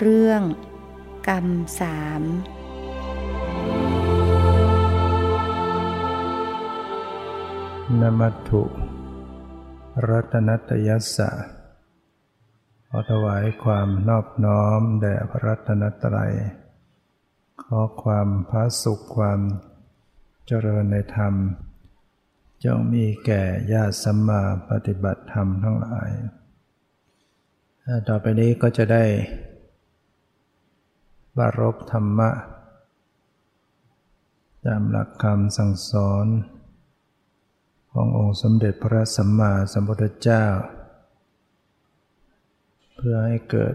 เรื่อง กรรมสามนมัตถุรัตนัตยัสสะขอถวายความนอบน้อมแด่พระรัตนตรัย ขอความพระสุขความเจริญในธรรม จงมีแก่ญาติสัมมาปฏิบัติธรรมทั้งหลาย ต่อไปนี้ก็จะได้ บารบธรรมะ ตามหลักคำสั่งสอน ขององค์สมเด็จพระสัมมาสัมพุทธเจ้า เพื่อให้เกิด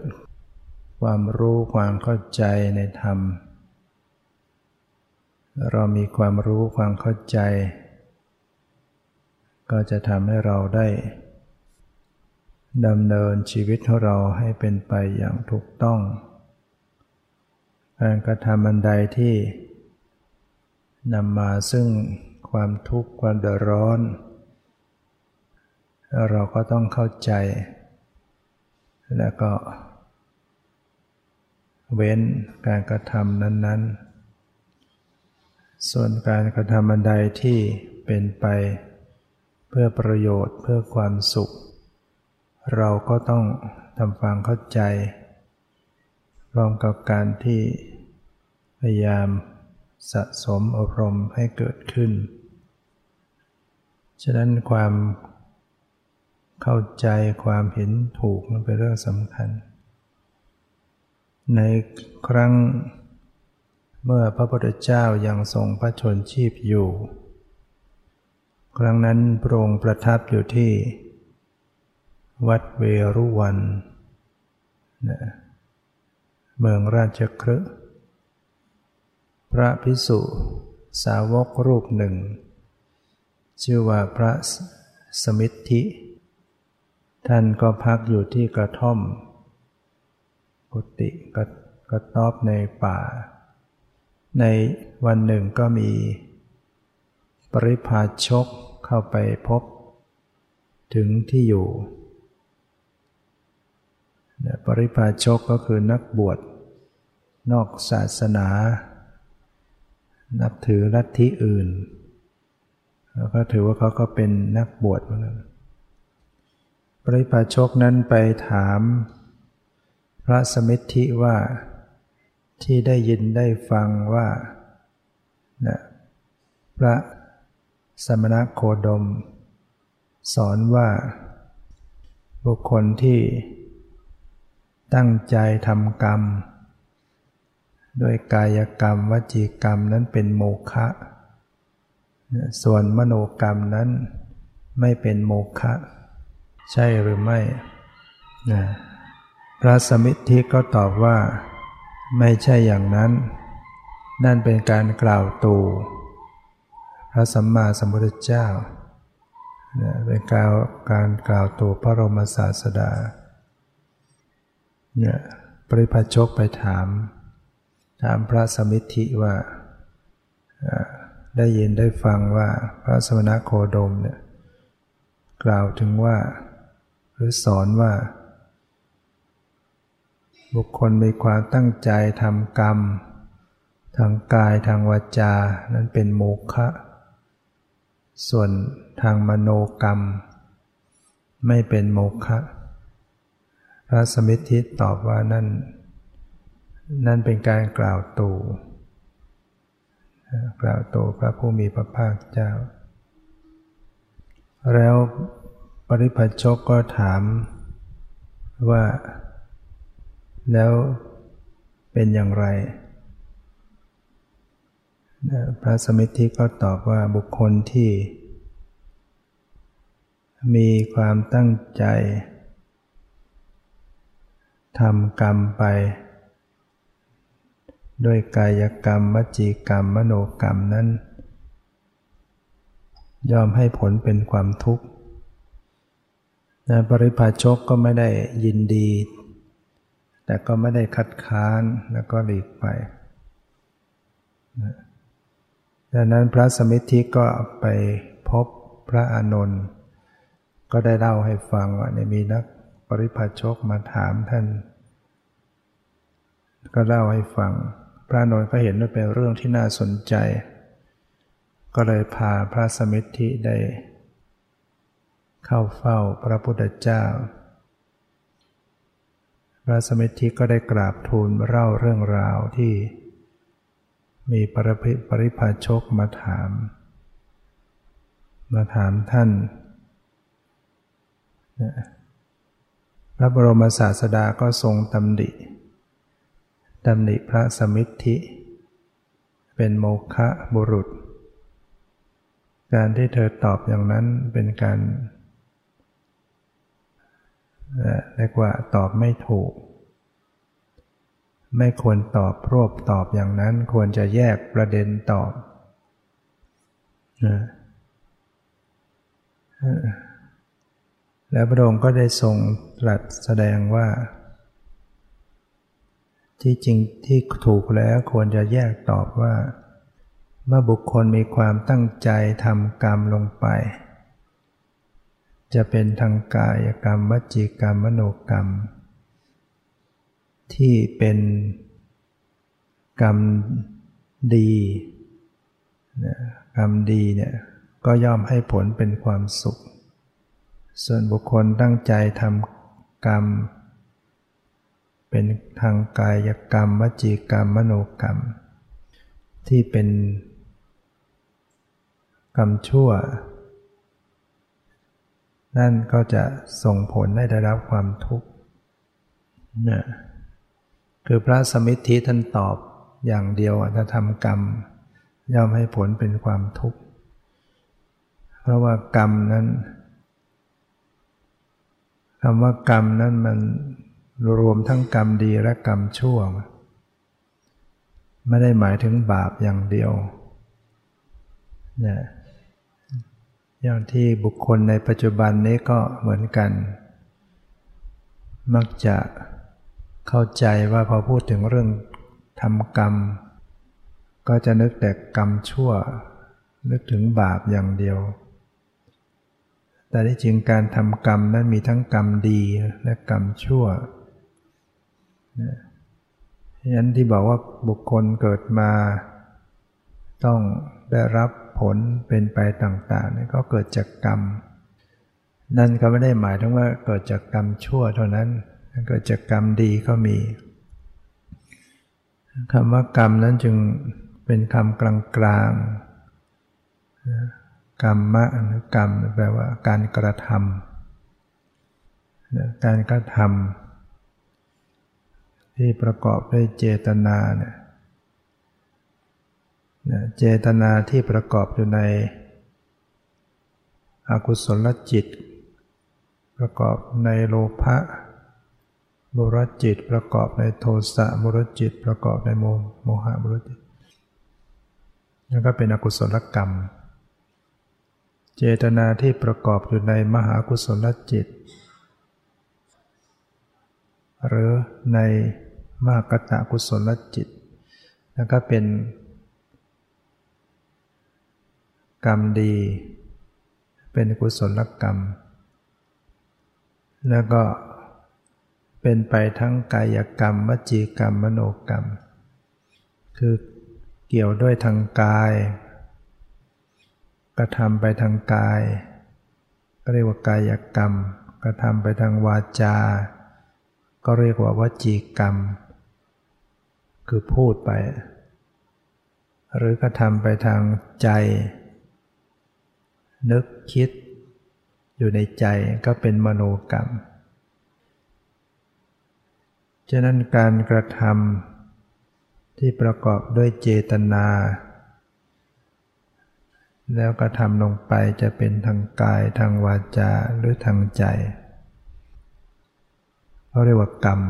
ความรู้ความเข้าใจในธรรม เรามีความรู้ความเข้าใจ ก็จะทำให้เราได้ดำเนินชีวิตของเราให้เป็นไปอย่างถูกต้อง การกระทำอันใดที่นำมาซึ่งความทุกข์ความเดือดร้อน เราก็ต้องเข้าใจ แล้วก็ เว้นการกระทำนั้น ๆ ส่วนการกระทำอันใดที่เป็นไปเพื่อประโยชน์เพื่อความสุข เราก็ต้องทำความเข้าใจ ร้อมกับการที่พยายามสะสมอบรมให้เกิดขึ้น ฉะนั้นความเข้าใจความเห็นถูกมันเป็นเรื่องสำคัญ ในครั้งเมื่อพระพุทธเจ้ายังทรงพระชนชีพอยู่ ครั้งนั้นพระองค์ประทับอยู่ที่ วัดเวรุวันนะ เมืองราชครึพระพิสุสาวกรูปหนึ่ง ชื่อว่าพระสมิทธิ ท่านก็พักอยู่ที่กระท่อม กุฏิกระกระต๊อบในป่า ในวันหนึ่งก็มี ปริพาชกเข้าไปพบ ถึงที่อยู่ ปริพาชกก็คือนักบวช นอกศาสนา นับถือลัทธิอื่น แล้วก็ถือว่าเขาก็เป็นนักบวชเหมือนกันปริพาชกนั้นไปถามพระสมิทธิว่าที่ได้ยินได้ฟังว่านะพระสมณโคดม สอนว่าบุคคลที่ ตั้งใจทำกรรม ด้วยกายกรรมวจีกรรมนั้นเป็นโมฆะส่วนมโนกรรมนั้นไม่เป็นโมฆะใช่หรือไม่นะพระสมิทธิก็ตอบว่า ไม่ใช่อย่างนั้น นั่นเป็นการกล่าวตูพระสัมมาสัมพุทธเจ้าเป็นการการกล่าวตูพระรมศาสดา เนี่ยปริพชกไปถาม ถามพระสมิทธิว่าได้ยินได้ฟังว่าพระสมณโคดมเนี่ยกล่าวถึงว่า หรือสอนว่า บุคคลมีความตั้งใจทำกรรม ทางกายทางวาจา นั้นเป็นโมฆะส่วนทางมโนกรรม ไม่เป็นโมฆะ พระสมิทธิตอบว่านั่น นั่นเป็นการกล่าวตูกล่าวตูพระผู้มีพระภาคเจ้า แล้วปริพัชกก็ถามว่า แล้วเป็นอย่างไร พระสมิทธิก็ตอบว่าบุคคลที่มีความตั้งใจ ทำกรรมไป ด้วยกายกรรมวจีกรรม มโนกรรมนั้น ยอมให้ผลเป็นความทุกข์นะปริพาชกก็ไม่ได้ยินดี แต่ก็ไม่ได้คัดค้านแล้วก็หลีกไปดังนั้นพระสมิทธิก็ไปพบพระอานนท์ก็ได้เล่าให้ฟังว่าเนี่ยมีนัก ริพาชกมาถามท่าน ก็เล่าให้ฟัง พระนนท์ก็เห็นว่าเป็นเรื่องที่น่าสนใจ ก็เลยพาพระสมิทธิได้ เข้าเฝ้าพระพุทธเจ้า พระสมิทธิก็ได้กราบทูลเล่าเรื่องราวที่มีปริปริพาชกมาถาม มาถามท่านพ ระบรมศาสดาก็ทรงตำหนิตำหนิพระสมิทธิ เป็นโมฆะบุรุษ การที่เธอตอบอย่างนั้นเป็นการเรียกว่าตอบไม่ถูก ไม่ควรตอบรวบตอบอย่างนั้นควรจะแยกประเด็นตอบนะ แล้วพระองค์ก็ได้ทรงตรัสแสดงว่า ที่จริงที่ถูกแล้วควรจะแยกตอบว่า เมื่อบุคคลมีความตั้งใจทำกรรมลงไป จะเป็นทางกายกรรมวจีกรรมมโนกรรม ที่เป็นกรรมดีกรรมดีเนี่ยก็ย่อมให้ผลเป็นความสุข ส่วนบุคคลตั้งใจทำกรรม เป็นทางกายกรรม วจีกรรม มโนกรรม ที่เป็นกรรมชั่ว นั่นก็จะส่งผลให้ได้รับความทุกข์นะคือพระสมิทธิท่านตอบอย่างเดียวถ้าทำกรรม ย่อมให้ผลเป็นความทุกข์ เพราะว่ากรรมนั้น คำว่ากรรมนั้นมันรวมทั้งกรรมดีและกรรมชั่ว ไม่ได้หมายถึงบาปอย่างเดียวนะอย่างที่บุคคลในปัจจุบันนี้ก็เหมือนกัน มักจะเข้าใจว่าพอพูดถึงเรื่องทำกรรม ก็จะนึกแต่กรรมชั่ว นึกถึงบาปอย่างเดียว แต่ที่จริงการทำกรรมนั้นมีทั้งกรรมดีและกรรมชั่วฉะนั้นที่บอกว่าบุคคลเกิดมา ต้องได้รับผลเป็นไปต่างๆนี่ก็เกิดจากกรรม นั่นก็ไม่ได้หมายถึงว่าเกิดจากกรรมชั่วเท่านั้น เกิดจากกรรมดีก็มีคำว่ากรรมนั้นจึงเป็นคำกลางๆ กรรมะหรือกรรมแปลว่าการกระทำการกระทำที่ประกอบด้วยเจตนาเนี่ยเจตนาที่ประกอบอยู่ในอกุศลจิต ประกอบในโลภะบุรจิตประกอบในโทสะบุรจิตประกอบในโมโมหะบุรจิตแล้วก็เป็นอกุศลกรรมเเจตนาที่ประกอบอยู่ในมหากุศลจิต หรือในมากตะกุศลจิตแล้วก็เป็น กรรมดี เป็นกุศลกรรม แล้วก็เป็นไปทั้งกายกรรม วจีกรรม มโนกรรม คือเกี่ยวด้วยทางกาย กระทำไปทางกาย ก็เรียกว่ากายกรรม กระทำไปทางวาจา ก็เรียกว่าวจีกรรม คือพูดไป หรือกระทำไปทางใจ นึกคิด อยู่ในใจก็เป็นมโนกรรม ฉะนั้นการกระทำที่ประกอบด้วยเจตนา แล้วก็ทำลงไปจะเป็นทางกายทางวาจาหรือทางใจเขาเรียกว่ากรรม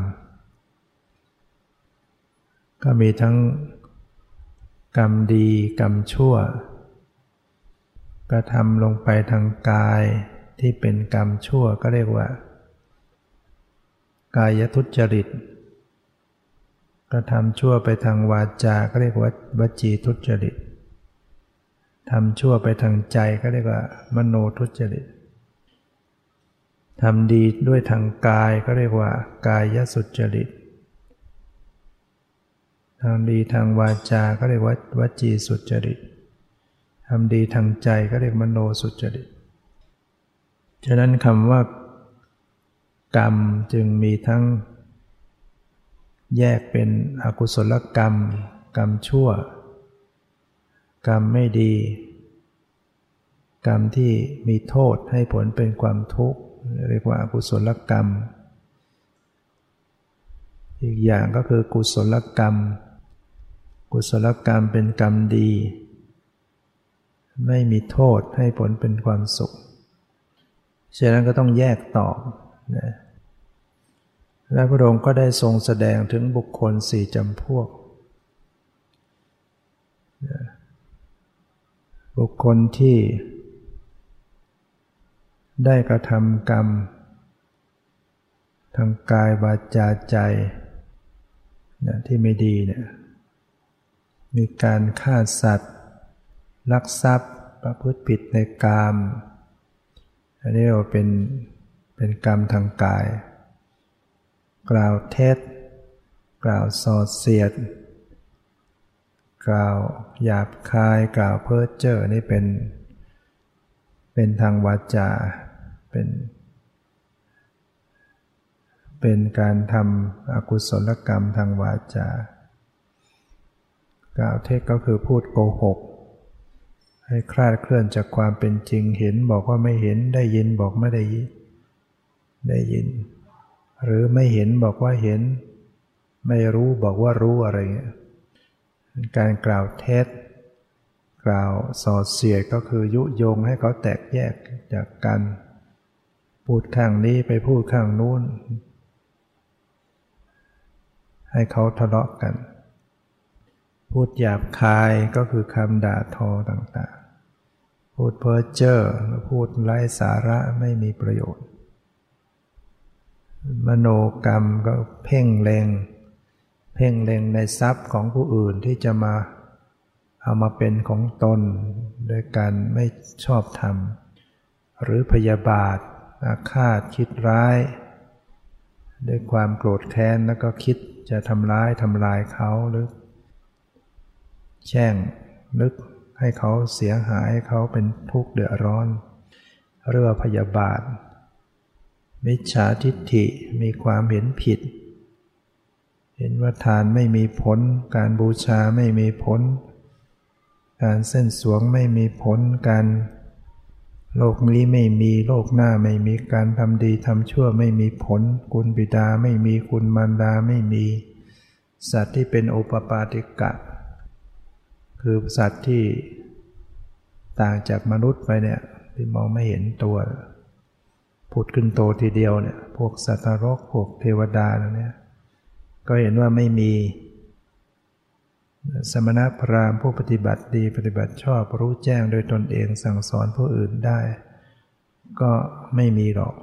ก็มีทั้งกรรมดีกรรมชั่วก็ทำลงไปทางกายที่เป็นกรรมชั่วก็เรียกว่า กายทุจริตก็ทำชั่วไปทางวาจาก็เรียกว่าวจีทุจริต ทำชั่วไปทางใจก็เรียกว่า มโนทุจริตทำดีด้วยทางกายก็เรียกว่า กายสุจริตทำดีทางวาจาก็เรียกว่าวจีสุจริตทำดีทางใจก็เรียกมโนสุจริต ฉะนั้นคำว่ากรรมจึงมีทั้ง แยกเป็นอกุศลกรรม กรรมชั่ว กรรมไม่ดี กรรมที่มีโทษให้ผลเป็นความทุกข์ เรียกว่าอกุศลกรรม อีกอย่างก็คือกุศลกรรม กุศลกรรมเป็นกรรมดี ไม่มีโทษให้ผลเป็นความสุขฉะนั้นก็ต้องแยกต่อนะและพระองค์ก็ได้ทรงแสดงถึงบุคคลสี่จำพวก บุคคลที่ ได้กระทำกรรม ทางกายวาจาใจนะที่ไม่ดีเนี่ยมีการฆ่าสัตว์ ลักทรัพย์ประพฤติผิดในกามอันนี้เราเป็นเป็นกรรมทางกาย กล่าวเท็จ กล่าวสอดเสียด กล่าวหยาบคายกล่าวเพ้อเจ้อนี่เป็น เป็นทางวาจาเป็น เป็นการทำอกุศลกรรมทางวาจากล่าวเท็จก็คือพูดโกหก ให้คลาดเคลื่อนจากความเป็นจริงเห็นบอกว่าไม่เห็นได้ยินบอกไม่ได้ยินได้ยิน หรือไม่เห็นบอกว่าเห็น ไม่รู้บอกว่ารู้อะไรเงี้ย การกล่าวเท็จกล่าวสอเสียดก็คือยุยงให้เขาแตกแยกจากกัน พูดข้างนี้ไปพูดข้างนู้น ให้เขาทะเลาะกัน พูดหยาบคายก็คือคำด่าทอต่างๆ พูดเพ้อเจ้อพูดไร้สาระไม่มีประโยชน์ มโนกรรมก็เพ่งเลง เพ่งเลงในทรัพย์ของผู้อื่นที่จะมาเอามาเป็นของตนโดยการไม่ชอบธรรม หรือพยาบาท อาฆาตคิดร้าย ด้วยความโกรธแค้นแล้วก็คิดจะทำร้ายทำลายเขาหรือแช่งนึกให้เขาเสียหายเขาเป็นทุกข์เดือดร้อน เรื่องพยาบาทมิจฉาทิฏฐิมีความเห็นผิด เห็นว่าทานไม่มีผล การบูชาไม่มีผล การเส้นสวงไม่มีผล การโลกนี้ไม่มีโลกหน้าไม่มีการทำดีทำชั่วไม่มีผล คุณบิดาไม่มีคุณมารดาไม่มี สัตว์ที่เป็นโอปปาติกะ คือสัตว์ที่ต่างจากมนุษย์ไปเนี่ยที่มองไม่เห็นตัวผุดขึ้นโตทีเดียวเนี่ย พวกสัตว์รกพวกเทวดาเนี่ย ก็เห็นว่าไม่มี สมณพราหมณ์ผู้ปฏิบัติดีปฏิบัติชอบรู้แจ้งโดยตนเองสั่งสอนผู้อื่นได้ ก็ไม่มีหรอก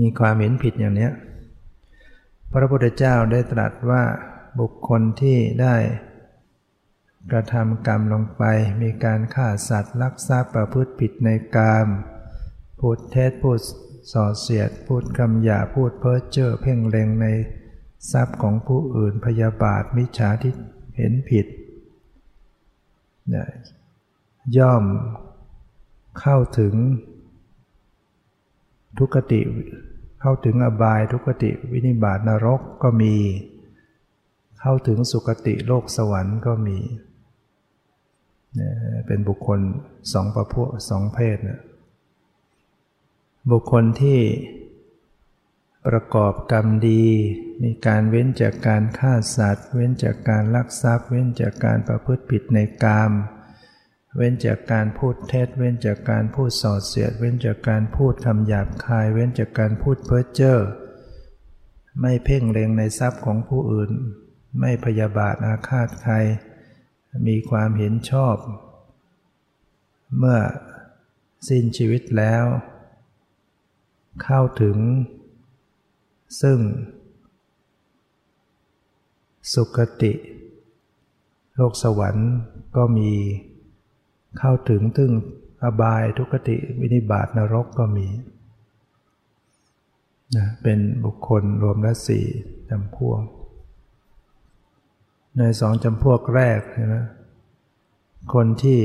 มีความเห็นผิดอย่างนี้พระพุทธเจ้าได้ตรัสว่าบุคคลที่ได้กระทำกรรมลงไปมีการฆ่าสัตว์ลักทรัพย์ประพฤติผิดในกามพูดเท็จพูดส่อเสียด พูดคำหยาพูดเพ้อเจ้อเพ่งเล็งใน ทรัพย์ของผู้อื่นพยาบาทมิจฉาที่เห็นผิดย่อมเข้าถึงทุกติเข้าถึงอบายทุกติวินิบาตนรกก็มี เข้าถึงสุคติโลกสวรรค์ก็มี เป็นบุคคลสองประพวกสองเพศนะบุคคลที่ ประกอบกรรมดี มีการเว้นจากการฆ่าสัตว์ เว้นจากการลักทรัพย์ เว้นจากการประพฤติผิดในกาม เว้นจากการพูดเท็จ เว้นจากการพูดส่อเสียด เว้นจากการพูดคำหยาบคาย เว้นจากการพูดเพ้อเจ้อ ไม่เพ่งเล็งในทรัพย์ของผู้อื่น ไม่พยาบาทอาฆาตใคร มีความเห็นชอบ เมื่อสิ้นชีวิตแล้ว เข้าถึง ซึ่ง สุคติ โลกสวรรค์ก็มีเข้าถึงถึงอบายทุกติวินิบาตนรกก็มีนะเป็นบุคคลรวมละสี่จำพวงในสองจำพวกแรกใช่ไหมคนที่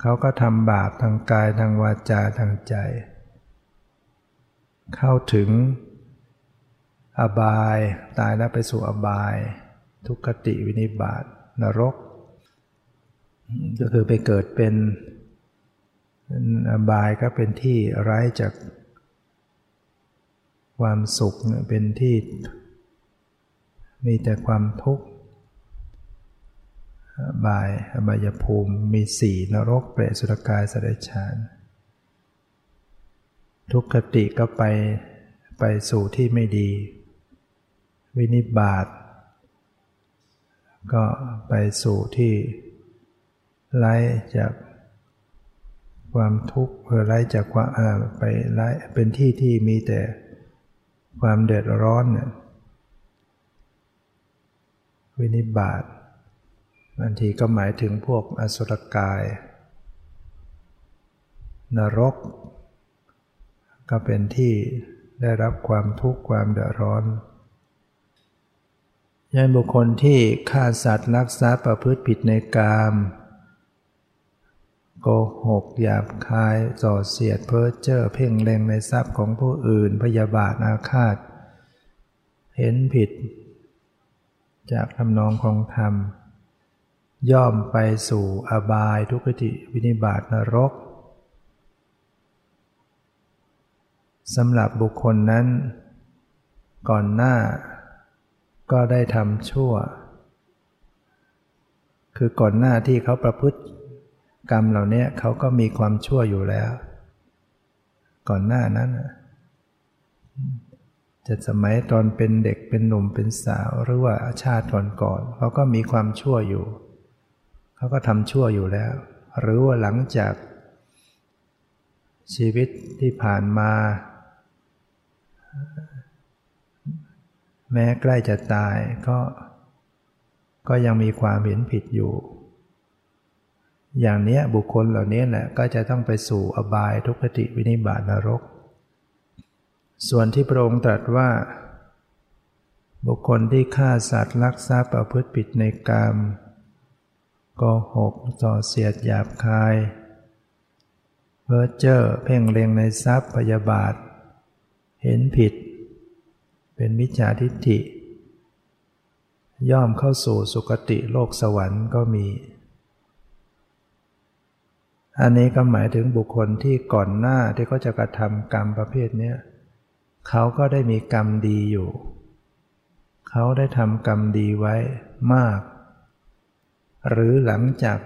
เขาก็ทำบาปทางกายทางวาจาทางใจ เข้าถึงอบายตายแล้วไปสู่อบาย ทุกขติวินิบาตนรก ก็คือไปเกิดเป็นอบายก็เป็นที่ไร้จากความสุขเป็นที่มีแต่ความทุกข์บายอบายภูมิมีสี่นรก เปรตสุรกายสเดชาน ทุกขติก็ไปไปสู่ที่ไม่ดี วินิบาตก็ไปสู่ที่ไล่จากความทุกข์เพื่อไล่จากความไปไล่เป็นที่ที่มีแต่ความเดือดร้อนเนี่ยวินิบาตบางทีก็หมายถึงพวกอสุรกาย นรก ก็เป็นที่ได้รับความทุกข์ความเดือดร้อนยันบุคคลที่ฆ่าสัตว์ลักทรัพย์ประพฤติผิดในกามโกหกหยาบคายส่อเสียดเพ้อเจ้อเพ่งเล็งในทรัพย์ของผู้อื่นพยาบาทอาฆาต เห็นผิด จากทำนองของธรรม ย่อมไปสู่อบายทุกขติวินิบาตนรก สำหรับบุคคลนั้น ก่อนหน้า ก็ได้ทำชั่ว คือก่อนหน้าที่เขาประพฤติกรรมเหล่านี้เขาก็มีความชั่วอยู่แล้ว ก่อนหน้านั้น จะสมัยตอนเป็นเด็กเป็นหนุ่มเป็นสาวหรือว่าชาติก่อนๆเขาก็มีความชั่วอยู่ เขาก็ทำชั่วอยู่แล้ว หรือว่าหลังจากชีวิตที่ผ่านมา แม้ใกล้จะตายก็ ก็ยังมีความเห็นผิดอยู่ อย่างเนี้ยบุคคลเหล่านี้แหละก็จะต้องไปสู่อบายทุกขติวินิบาตนรก ส่วนที่พระองค์ตรัสว่า บุคคลที่ฆ่าสัตว์ลักทรัพย์ประพฤติผิดในกรรมโกหกส่อเสียดหยาบคายเพ้อเจ้อเพ่งเล็งในทรัพย์พยาบาท เห็นผิด เป็นมิจฉาทิฏฐิ ย่อมเข้าสู่สุคติโลกสวรรค์ก็มี อันนี้ก็หมายถึงบุคคลที่ก่อนหน้าที่เขาจะกระทำกรรมประเภทนี้เขาก็ได้มีกรรมดีอยู่ เขาได้ทำกรรมดีไว้มาก หรือหลังจาก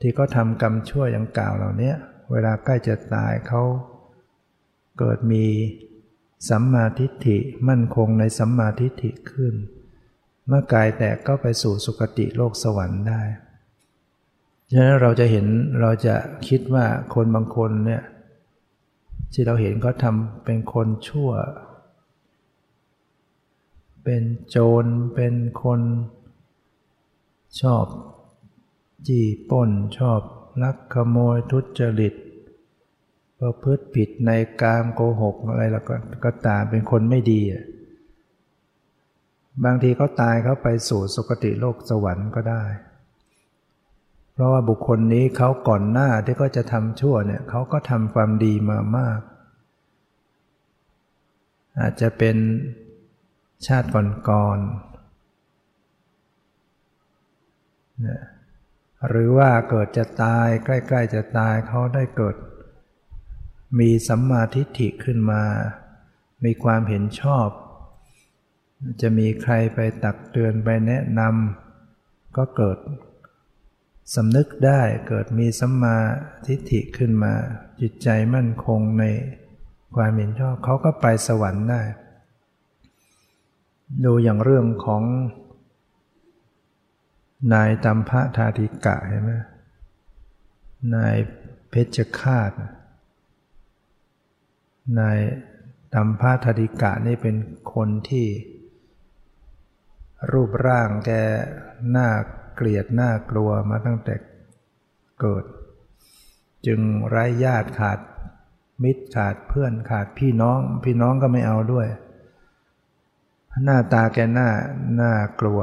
ที่เขาทำกรรมชั่วอย่างกล่าวเหล่านี้เวลาใกล้จะตายเขาเกิดมี สัมมาทิฏฐิมั่นคงในสัมมาทิฏฐิขึ้น เมื่อกายแตกก็ไปสู่สุคติโลกสวรรค์ได้ฉะนั้นเราจะเห็นเราจะคิดว่าคนบางคนเนี่ยที่เราเห็นเขาทำเป็นคนชั่ว เป็นโจรเป็นคนชอบจีป้นชอบลักขโมยทุจริต ประพฤติผิดในกามโกหกอะไรแล้วก็ก็ตามเป็นคนไม่ดี บางทีเขาตายเขาไปสู่สุคติโลกสวรรค์ก็ได้ เพราะว่าบุคคลนี้เขาก่อนหน้าที่ก็จะทำชั่วเนี่ยเขาก็ทำความดีมามาก อาจจะเป็นชาติก่อนๆนหรือว่าเกิดจะตายใกล้ ๆ จะตายเขาได้เกิด มีสัมมาทิฏฐิขึ้นมา มีความเห็นชอบ จะมีใครไปตักเตือนไปแนะนำก็เกิดสำนึกได้เกิดมีสัมมาทิฏฐิขึ้นมา จิตใจมั่นคงในความเห็นชอบเขาก็ไปสวรรค์ได้ ดูอย่างเรื่องของ นายตัมพระทาธิกะเห็นไหมนายเพชฌฆาตนายตัมพาธิกะนี่เป็นคนที่ รูปร่างแกหน้าเกลียดน่ากลัวมาตั้งแต่เกิด จึงไร้ญาติขาดมิตรขาดเพื่อนขาดพี่น้อง พี่น้องก็ไม่เอาด้วย หน้าตาแกหน้าหน้ากลัว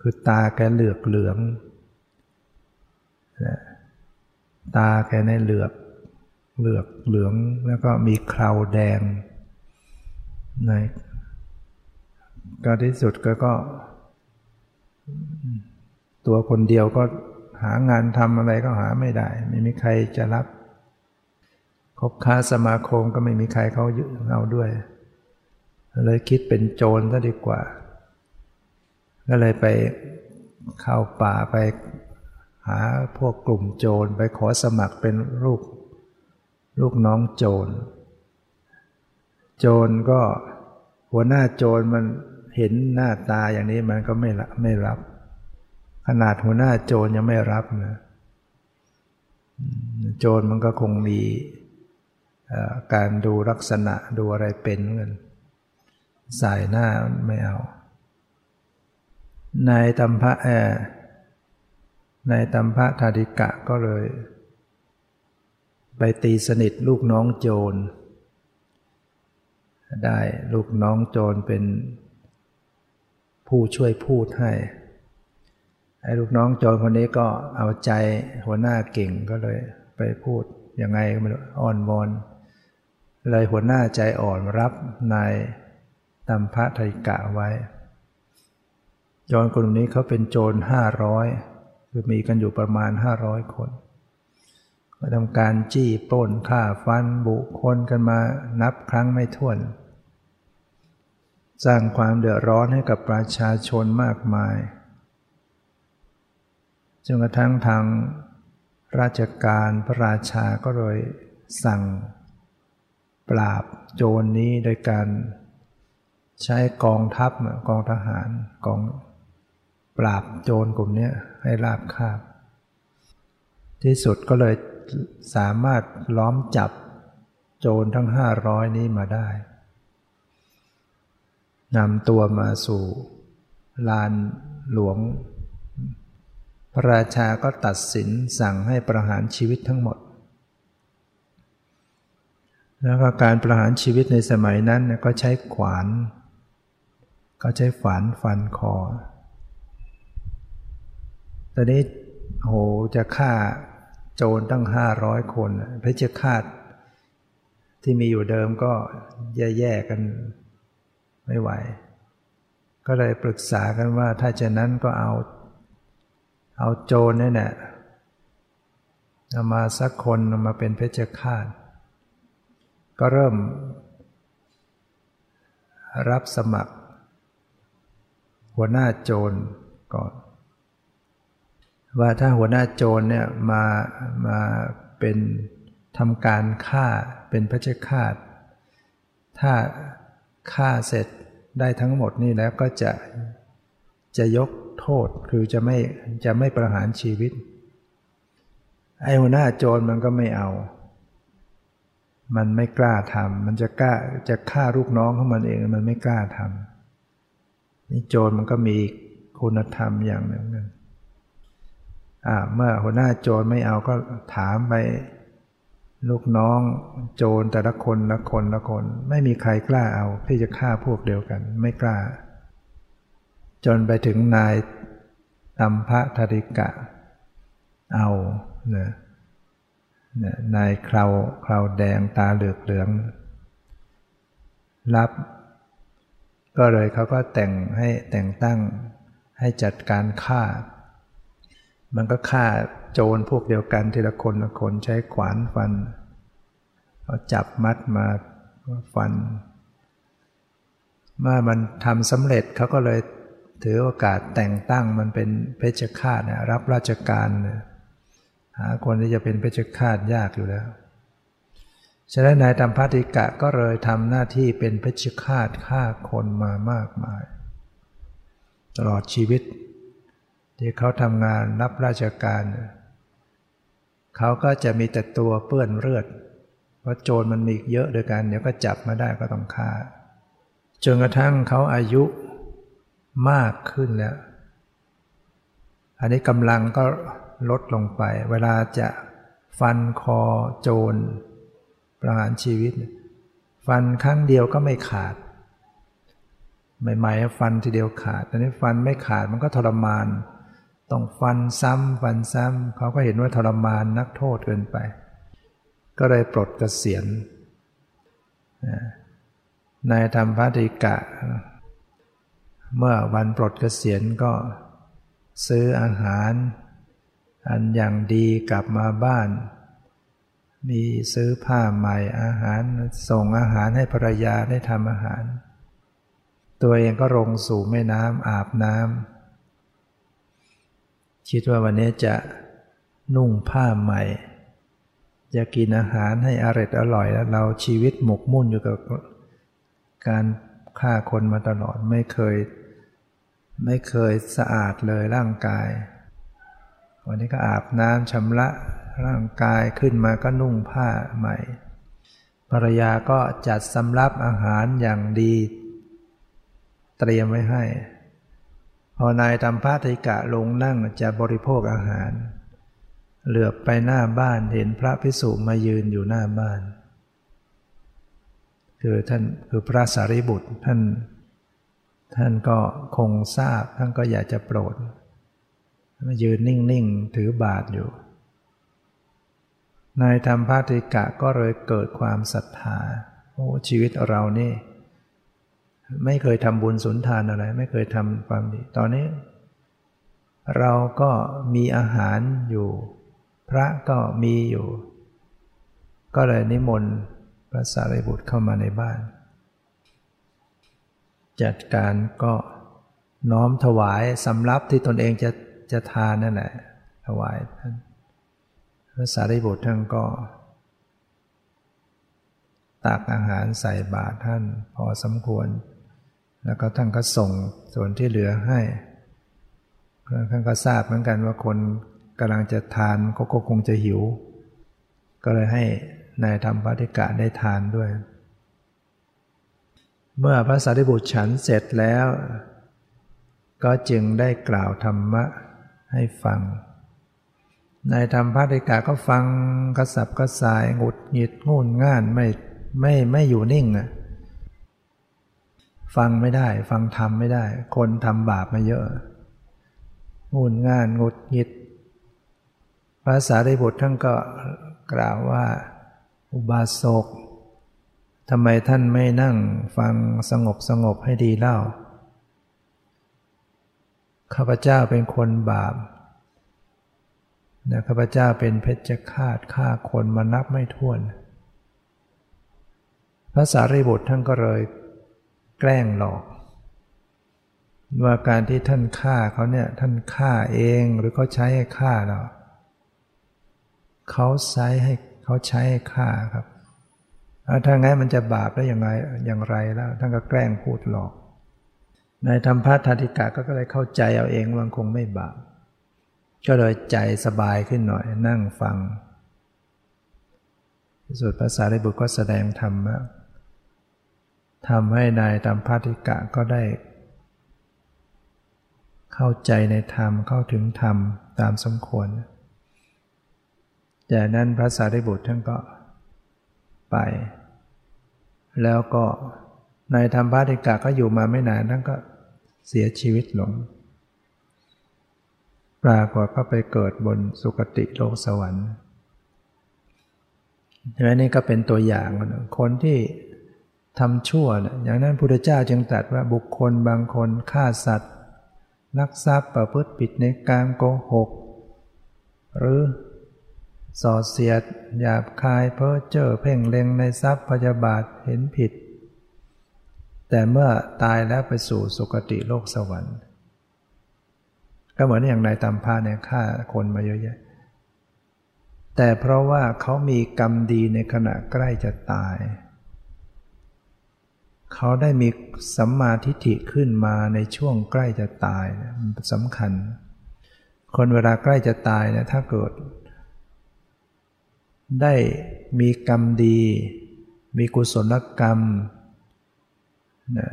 คือตาแกเหลือกเหลือง ตาแกในเหลือก เหลือกเหลืองแล้วก็มีคราวแดงในก็ที่สุดก็ก็ ตัวคนเดียวก็หางานทำอะไรก็หาไม่ได้ ไม่มีใครจะรับคบค้าสมาคมก็ไม่มีใครเขาเอาด้วย เลยคิดเป็นโจรซะดีกว่า ก็เลยไปเข้าป่าไปหาพวกกลุ่มโจรไปขอสมัครเป็นลูก ลูกน้องโจร โจรก็หัวหน้าโจรมันเห็นหน้าตาอย่างนี้มันก็ไม่ไม่รับ ขนาดหัวหน้าโจรยังไม่รับนะโจรมันก็คงมีการดูลักษณะดูอะไรเป็นเงินสายหน้าไม่เอา นายตัมพะแอนายตัมพะธาดิกะก็เลย ไปตีสนิทลูกน้องโจร ได้ลูกน้องโจรเป็นผู้ช่วยพูดให้ไอ้ลูกน้องโจรคนนี้ก็เอาใจหัวหน้าเก่งก็เลยไปพูดยังไงก็ไม่รู้อ่อนวอนเลยหัวหน้าใจอ่อนรับนายตัมพะไทกะไว้โจรกลุ่มนี้เขาเป็นโจรห้าร้อยคือมีกันอยู่ประมาณห้าร้อยคน มาทำการจี้ปล้นฆ่าฟันบุคคลกันมานับครั้งไม่ถ้วน สร้างความเดือดร้อนให้กับประชาชนมากมายจนกระทั่งทางราชการพระราชาก็เลยสั่ง ปราบโจรนนี้โดยการใช้กองทัพกองทหารกองปราบโจรกลุ่มนี้ให้ราบคาบ ที่สุดก็เลย สามารถล้อมจับโจรทั้งห้าร้อยนี้มาได้นำตัวมาสู่ลานหลวง พระราชาก็ตัดสินสั่งให้ประหารชีวิตทั้งหมด แล้วก็การประหารชีวิตในสมัยนั้นก็ใช้ขวาน ก็ใช้ฝานฟันคอตอนนี้โหจะฆ่า โจรตั้งห้าร้อยคนเพชฌฆาต ที่มีอยู่เดิมก็แย่ๆกันไม่ไหว ก็เลยปรึกษากันว่าถ้าจะนั้นก็เอา เอาโจรนี่แหละเอามาสักคนมาเป็นเพชฌฆาต ก็เริ่ม รับสมัคร หัวหน้าโจรก่อน ว่าถ้าหัวหน้าโจรเนี่ยมามาเป็นทำการฆ่าเป็นพระเจ้าฆาต ถ้าฆ่าเสร็จได้ทั้งหมดนี่แล้วก็จะจะยกโทษคือจะไม่จะไม่ประหารชีวิต ไอ้หัวหน้าโจรมันก็ไม่เอา มันไม่กล้าทำมันจะกล้าจะฆ่าลูกน้องของมันเองมันไม่กล้าทำนี่โจรมันก็มีคุณธรรมอย่างหนึ่ง เมื่อหัวหน้าโจรไม่เอาก็ถามไปลูกน้องโจรแต่ละคนละคนละคน ไม่มีใครกล้าเอาที่จะฆ่าพวกเดียวกัน ไม่กล้า จนไปถึงนายตัมพะธริกะ เอาเนะนายคราวคราวแดงตาเหลือกเหลือง รับ ก็เลยเขาก็แต่งให้แต่งตั้งให้จัดการฆ่า มันก็ฆ่าโจรพวกเดียวกันทีละคนละคนใช้ขวานฟันเขาจับมัดมาฟัน เมื่อมันทำสำเร็จเขาก็เลยถือโอกาสแต่งตั้งมันเป็นเพชฌฆาตนะรับราชการนะหาคนที่จะเป็นเพชฌฆาตยากอยู่แล้ว ฉะนั้นนายตัมพัติกะก็เลยทำหน้าที่เป็นเพชฌฆาตฆ่าคนมามากมาย ตลอดชีวิต ที่เขาทำงานรับราชการ เขาก็จะมีแต่ตัวเปื้อนเลือดเพราะโจรมันมีเยอะด้วยกัน เดี๋ยวก็จับมาได้ก็ต้องฆ่าจนกระทั่งเขาอายุมากขึ้นแล้ว อันนี้กำลังก็ลดลงไป เวลาจะฟันคอโจรประหารชีวิต ฟันครั้งเดียวก็ไม่ขาด ใหม่ๆฟันทีเดียวขาด แต่นี้ฟันไม่ขาดมันก็ทรมาน ต้องฟันซ้ำฟันซ้ำเขาก็เห็นว่าทรมานนักโทษเกินไป ก็เลยปลดเกษียณนายธรรมพัติกะ เมื่อวันปลดเกษียณก็ซื้ออาหาร อันอย่างดีกลับมาบ้าน มีซื้อผ้าใหม่อาหารส่งอาหารให้ภรรยาได้ทำอาหาร ตัวเองก็ลงสู่แม่น้ำอาบน้ำ คิดว่าวันนี้จะนุ่งผ้าใหม่ จะกินอาหารให้อร่อยอร่อยแล้วเราชีวิตหมกมุ่นอยู่กับการฆ่าคนมาตลอดไม่เคย ไม่เคยสะอาดเลยร่างกาย วันนี้ก็อาบน้ำชำระร่างกายขึ้นมาก็นุ่งผ้าใหม่ ภรรยาก็จัดสำรับอาหารอย่างดี เตรียมไว้ให้ พอนายทำพระธิกะลงนั่งจะบริโภคอาหาร เหลือบไปหน้าบ้านเห็นพระพิสุมายืนอยู่หน้าบ้าน คือท่านคือพระสารีบุตรท่าน ท่านก็คงทราบท่านก็อยากจะโปรดมายืนนิ่งๆถือบาทอยู่นายธรรมพาติกะก็เลยเกิดความศรัทธาโอ้ชีวิตเรานี่ ไม่เคยทำบุญสุนทานอะไร ไม่เคยทำความดี ตอนนี้ เราก็มีอาหารอยู่ พระก็มีอยู่ ก็เลยนิมนต์พระสารีบุตรเข้ามาในบ้าน จัดการก็น้อมถวายสำรับที่ตนเองจะจะทานนั่นแหละถวายท่านพระสารีบุตรท่านก็ ตักอาหารใส่บาตรท่านพอสมควร แล้วก็ท่านก็ส่งส่วนที่เหลือให้ท่านก็ทราบเหมือนกันว่าคนกำลังจะทานเขาก็คงจะหิว ก็เลยให้นายธรรมปฏิกะได้ทานด้วย เมื่อพระสารีบุตรฉันเสร็จแล้ว ก็จึงได้กล่าวธรรมะให้ฟังในธรรมพระเดกาก็ฟังกระสับกระสายหงุดหงิดงุนง่านไม่ไม่ไม่อยู่นิ่งอะ ฟังไม่ได้ ฟังธรรมไม่ได้ คนทำบาปมาเยอะงุนง่านงุดหงิดพระสารีบุตรท่านก็กล่าวว่า อุบาสกทำไมท่านไม่นั่งฟังสงบสงบให้ดีเล่า ข้าพเจ้าเป็นคนบาปนะข้าพเจ้าเป็นเพชฌฆาตฆ่าคนมานับไม่ถ้วน พระสารีบุตรท่านก็เลย แกล้งหลอก ว่าการที่ท่านฆ่าเขาเนี่ยท่านฆ่าเองหรือเขาใช้ให้ฆ่าเราเขาใช้ให้เขาใช้ให้ฆ่าครับถ้างั้นมันจะบาปได้อย่างไรอย่างไรแล้วท่านก็แกล้งพูดหลอกนายธรรมพัฒธิกาก็เลยเข้าใจเอาเองว่าคงไม่บาปก็เลยใจสบายขึ้นหน่อยนั่งฟังสุดภาษาริบุตรก็แสดงธรรมะ ทำให้นายธรรมพัฒธิกะก็ได้ เข้าใจในธรรมเข้าถึงธรรมตามสมควร จากนั้นพระสารีบุตรท่านก็ไป แล้วก็นายธรรมพาธิกาก็อยู่มาไม่นานท่านก็เสียชีวิตลง ปรากฏก็ไปเกิดบนสุคติโลกสวรรค์ใช่ไหมนี่ก็เป็นตัวอย่างคนที่ ทำชั่วนะอย่างนั้นพุทธเจ้าจึงตรัสว่าบุคคลบางคนฆ่าสัตว์ ลักทรัพย์ประพฤติผิดในการโกหก หรือส่อเสียด หยาบคายเพ้อเจ้อเพ่งเล็งในทรัพย์พยาบาทเห็นผิด แต่เมื่อตายแล้วไปสู่สุคติโลกสวรรค์ ก็เหมือนอย่างนายตัมพาเนี่ยฆ่าคนมาเยอะแยะแต่เพราะว่าเขามีกรรมดีในขณะใกล้จะตาย เขาได้มีสัมมาทิฏฐิขึ้นมาในช่วงใกล้จะตายมันสำคัญ คนเวลาใกล้จะตายนี่ยถ้าเกิด ได้มีกรรมดี มีกุศลกรรมนะ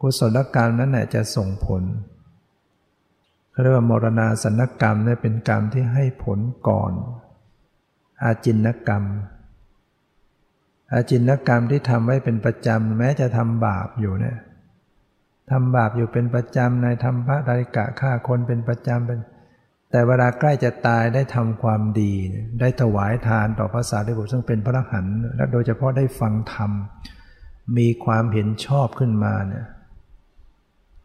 กุศลกรรมนั้นแหละจะส่งผลเขาเรียกว่ามรณาสันกรรมเนี่ยเป็นกรรมที่ให้ผลก่อน อาจินกรรม อาจินกรรมที่ทำไว้เป็นประจำแม้จะทำบาปอยู่เนี่ยทำบาปอยู่เป็นประจำในทำพระดาริกะฆ่าคนเป็นประจำเป็น แต่เวลาใกล้จะตายได้ทำความดี ได้ถวายทานต่อพระสารีบุตรซึ่งเป็นพระหันต์และโดยเฉพาะได้ฟังธรรม มีความเห็นชอบขึ้นมาเนี่ย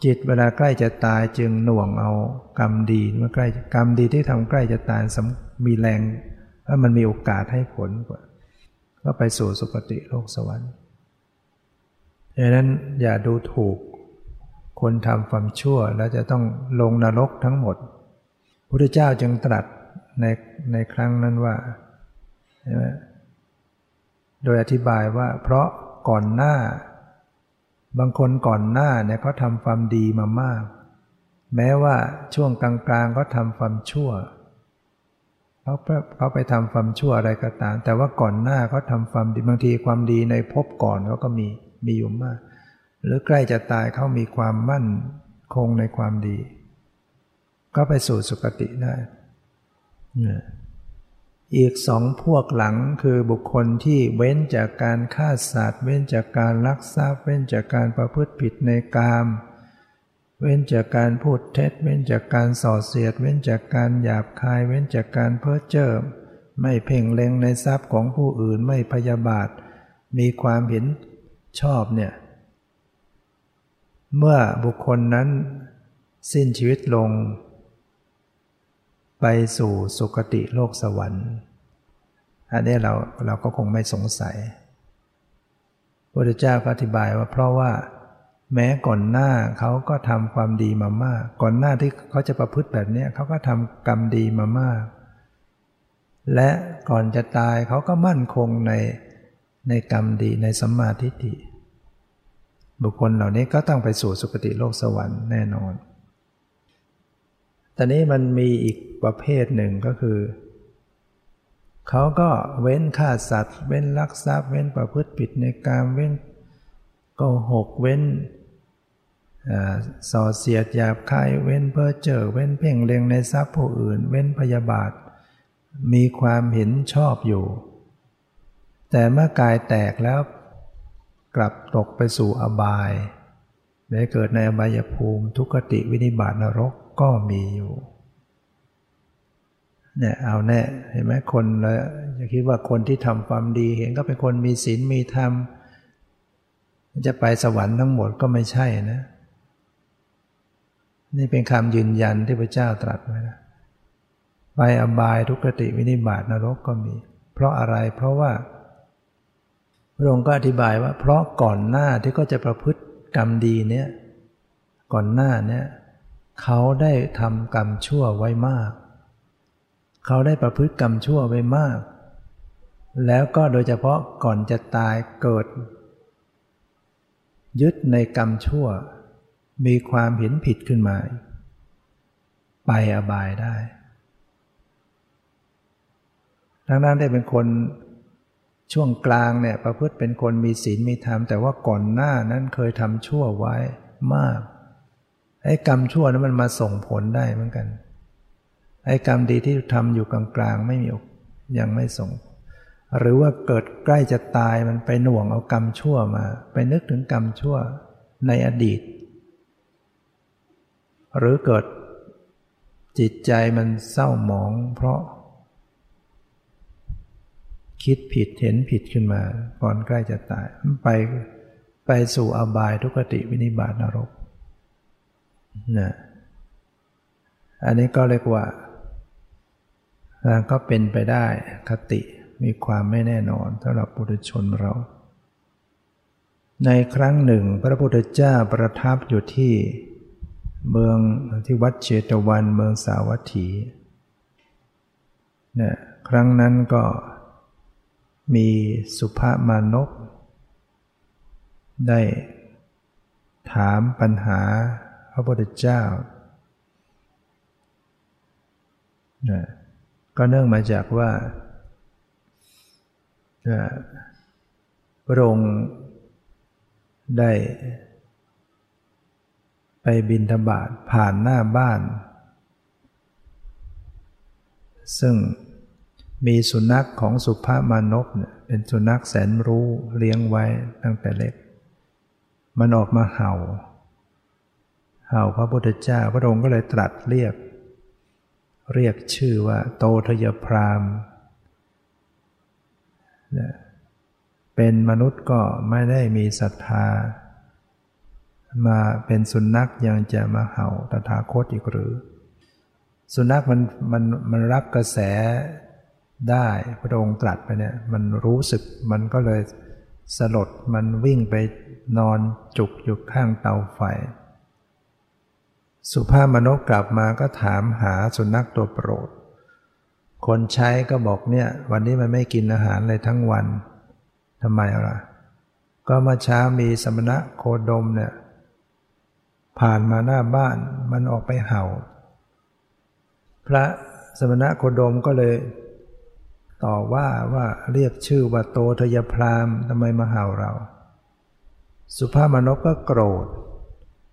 จิตเวลาใกล้จะตายจึงหน่วงเอากรรมดีเมื่อใกล้กรรมดีที่ทำใกล้จะตายมีแรงว่ามันมีโอกาสให้ผลกว่า ก็ไปสู่สุคติโลกสวรรค์ดังนั้นอย่าดูถูก คนทำความชั่วแล้วจะต้องลงนรกทั้งหมดพระพุทธเจ้าจึงตรัสในในครั้งนั้นว่าโดยอธิบายว่าเพราะก่อนหน้า บางคนก่อนหน้าเนี่ยเขาทำความดีมามาก แม้ว่าช่วงกลางๆก็ทำความชั่ว เขาเขาไปทำความชั่วอะไรก็ตาม แต่ว่าก่อนหน้าเขาทำความดีบางทีความดีในภพก่อนเขาก็มีมีอยู่มาก หรือใกล้จะตายเขามีความมั่นคงในความดี ก็ไปสู่สุคติได้อีกสองพวกหลังคือบุคคลที่เว้นจากการฆ่าสัตว์ เว้นจากการลักทรัพย์ เว้นจากการประพฤติผิดในกามเเว้นจากการพูดเท็จ เว้นจากการส่อเสียด เว้นจากการหยาบคาย เว้นจากการเพ้อเจ้อไม่เพ่งเล็งในทรัพย์ของผู้อื่นไม่พยาบาท มีความเห็นชอบเนี่ย เมื่อบุคคลนั้นสิ้นชีวิตลง ไปสู่สุคติโลกสวรรค์ อันนี้เราเราก็คงไม่สงสัยพระพุทธเจ้าก็อธิบายว่าเพราะว่า แม้ก่อนหน้าเขาก็ทำความดีมามาก ก่อนหน้าที่เขาจะประพฤติแบบนี้เขาก็ทำกรรมดีมามาก และก่อนจะตายเขาก็มั่นคงในในกรรมดีในสัมมาทิฏฐิบุคคลเหล่านี้ก็ต้องไปสู่สุคติโลกสวรรค์แน่นอนตอนนี้มันมีอีกประเภทหนึ่งก็คือ เขาก็เว้นฆ่าสัตว์ เว้นลักทรัพย์ เว้นประพฤติผิดในการเว้น ก็หกเว้นส่อเสียดหยาบคายเว้นเพ้อเจ้อเว้นเพ่งเล็งในทรัพย์ผู้อื่น เว้นพยาบาท มีความเห็นชอบอยู่ แต่เมื่อกายแตกแล้วกลับตกไปสู่อบายได้เกิดในอบายภูมิทุกติวินิบาตนรกก็มีอยู่เนี่ยเอาแน่เห็นไหมคนแล้วจะคิดว่าคนที่ทำความดีเห็นก็เป็นคนมีศีลมีธรรม จะไปสวรรค์ทั้งหมดก็ไม่ใช่นะ นี่เป็นคำยืนยันที่พระเจ้าตรัสไว้นะไปอบายทุกติวินิบาตนรกก็มี เพราะอะไรเพราะว่า พระองค์ก็อธิบายว่า เพราะก่อนหน้าที่ก็จะประพฤติกรรมดีเนี่ยก่อนหน้าเนี่ยเขาได้ทำกรรมชั่วไว้มาก เขาได้ประพฤติกรรมชั่วไว้มาก แล้วก็โดยเฉพาะก่อนจะตายเกิด ยึดในกรรมชั่ว มีความเห็นผิดขึ้นมา ไปอบายได้ ทั้งนั้นได้เป็นคนช่วงกลางเนี่ยประพฤติเป็นคนมีศีลมีธรรม แต่ว่าก่อนหน้านั้นเคยทำชั่วไว้มาก ไอ้กรรมชั่วนั้นมันมาส่งผลได้เหมือนกัน ไอ้กรรมดีที่ทำอยู่กลางๆไม่มียังไม่ส่ง หรือว่าเกิดใกล้จะตายมันไปหน่วงเอากรรมชั่วมา ไปนึกถึงกรรมชั่วในอดีต หรือเกิดจิตใจมันเศร้าหมอง เพราะ คิดผิดเห็นผิดขึ้นมาก่อนใกล้จะตายมันไปไปสู่อบายทุกติวินิบาตนรกนะอันนี้ก็เรียกว่าก็เป็นไปได้คติ มีความไม่แน่นอนสำหรับปุถุชนเรา ในครั้งหนึ่งพระพุทธเจ้าประทับอยู่ที่เมืองที่วัดเชตวันเมืองสาวัตถีนี่ยครั้งนั้นก็มีสุภามานกได้ถามปัญหาพระพุทธเจ้านะก็เนื่องมาจากว่า พระองค์ได้ ไปบินธบาตผ่านหน้าบ้าน ซึ่งมีสุนัขของสุภาพมานพเนี่ยเป็นสุนัขแสนรู้เลี้ยงไว้ตั้งแต่เล็ก มันออกมาเห่า เห่าพระพุทธเจ้าพระองค์ก็เลยตรัสเรียก เรียกชื่อว่าโตทยพราม เป็นมนุษย์ก็ไม่ได้มีศรัทธา มาเป็นสุนัขยังจะมาเห่าตถาคตอีกหรือ สุนัขมันมันมันรับกระแสได้พระองค์ตรัสไปเนี่ยมันรู้สึกมันก็เลยสลดมันวิ่งไปนอนจุกอยู่ข้างเตาไฟ สุภาพมนุษย์กลับมาก็ถามหาสุนัขตัวโปรด คนใช้ก็บอกเนี่ย วันนี้มันไม่กินอาหารเลยทั้งวันทำไมล่ะ ก็มื่อเช้ามีสมณะโคดมเนี่ย ผ่านมาหน้าบ้านมันออกไปเห่า พระสมณะโคดมก็เลย ต่อว่าว่าเรียกชื่อว่าโตทยพรามทำไมมาเห่าเรา สุภาพมนกก็โกรธ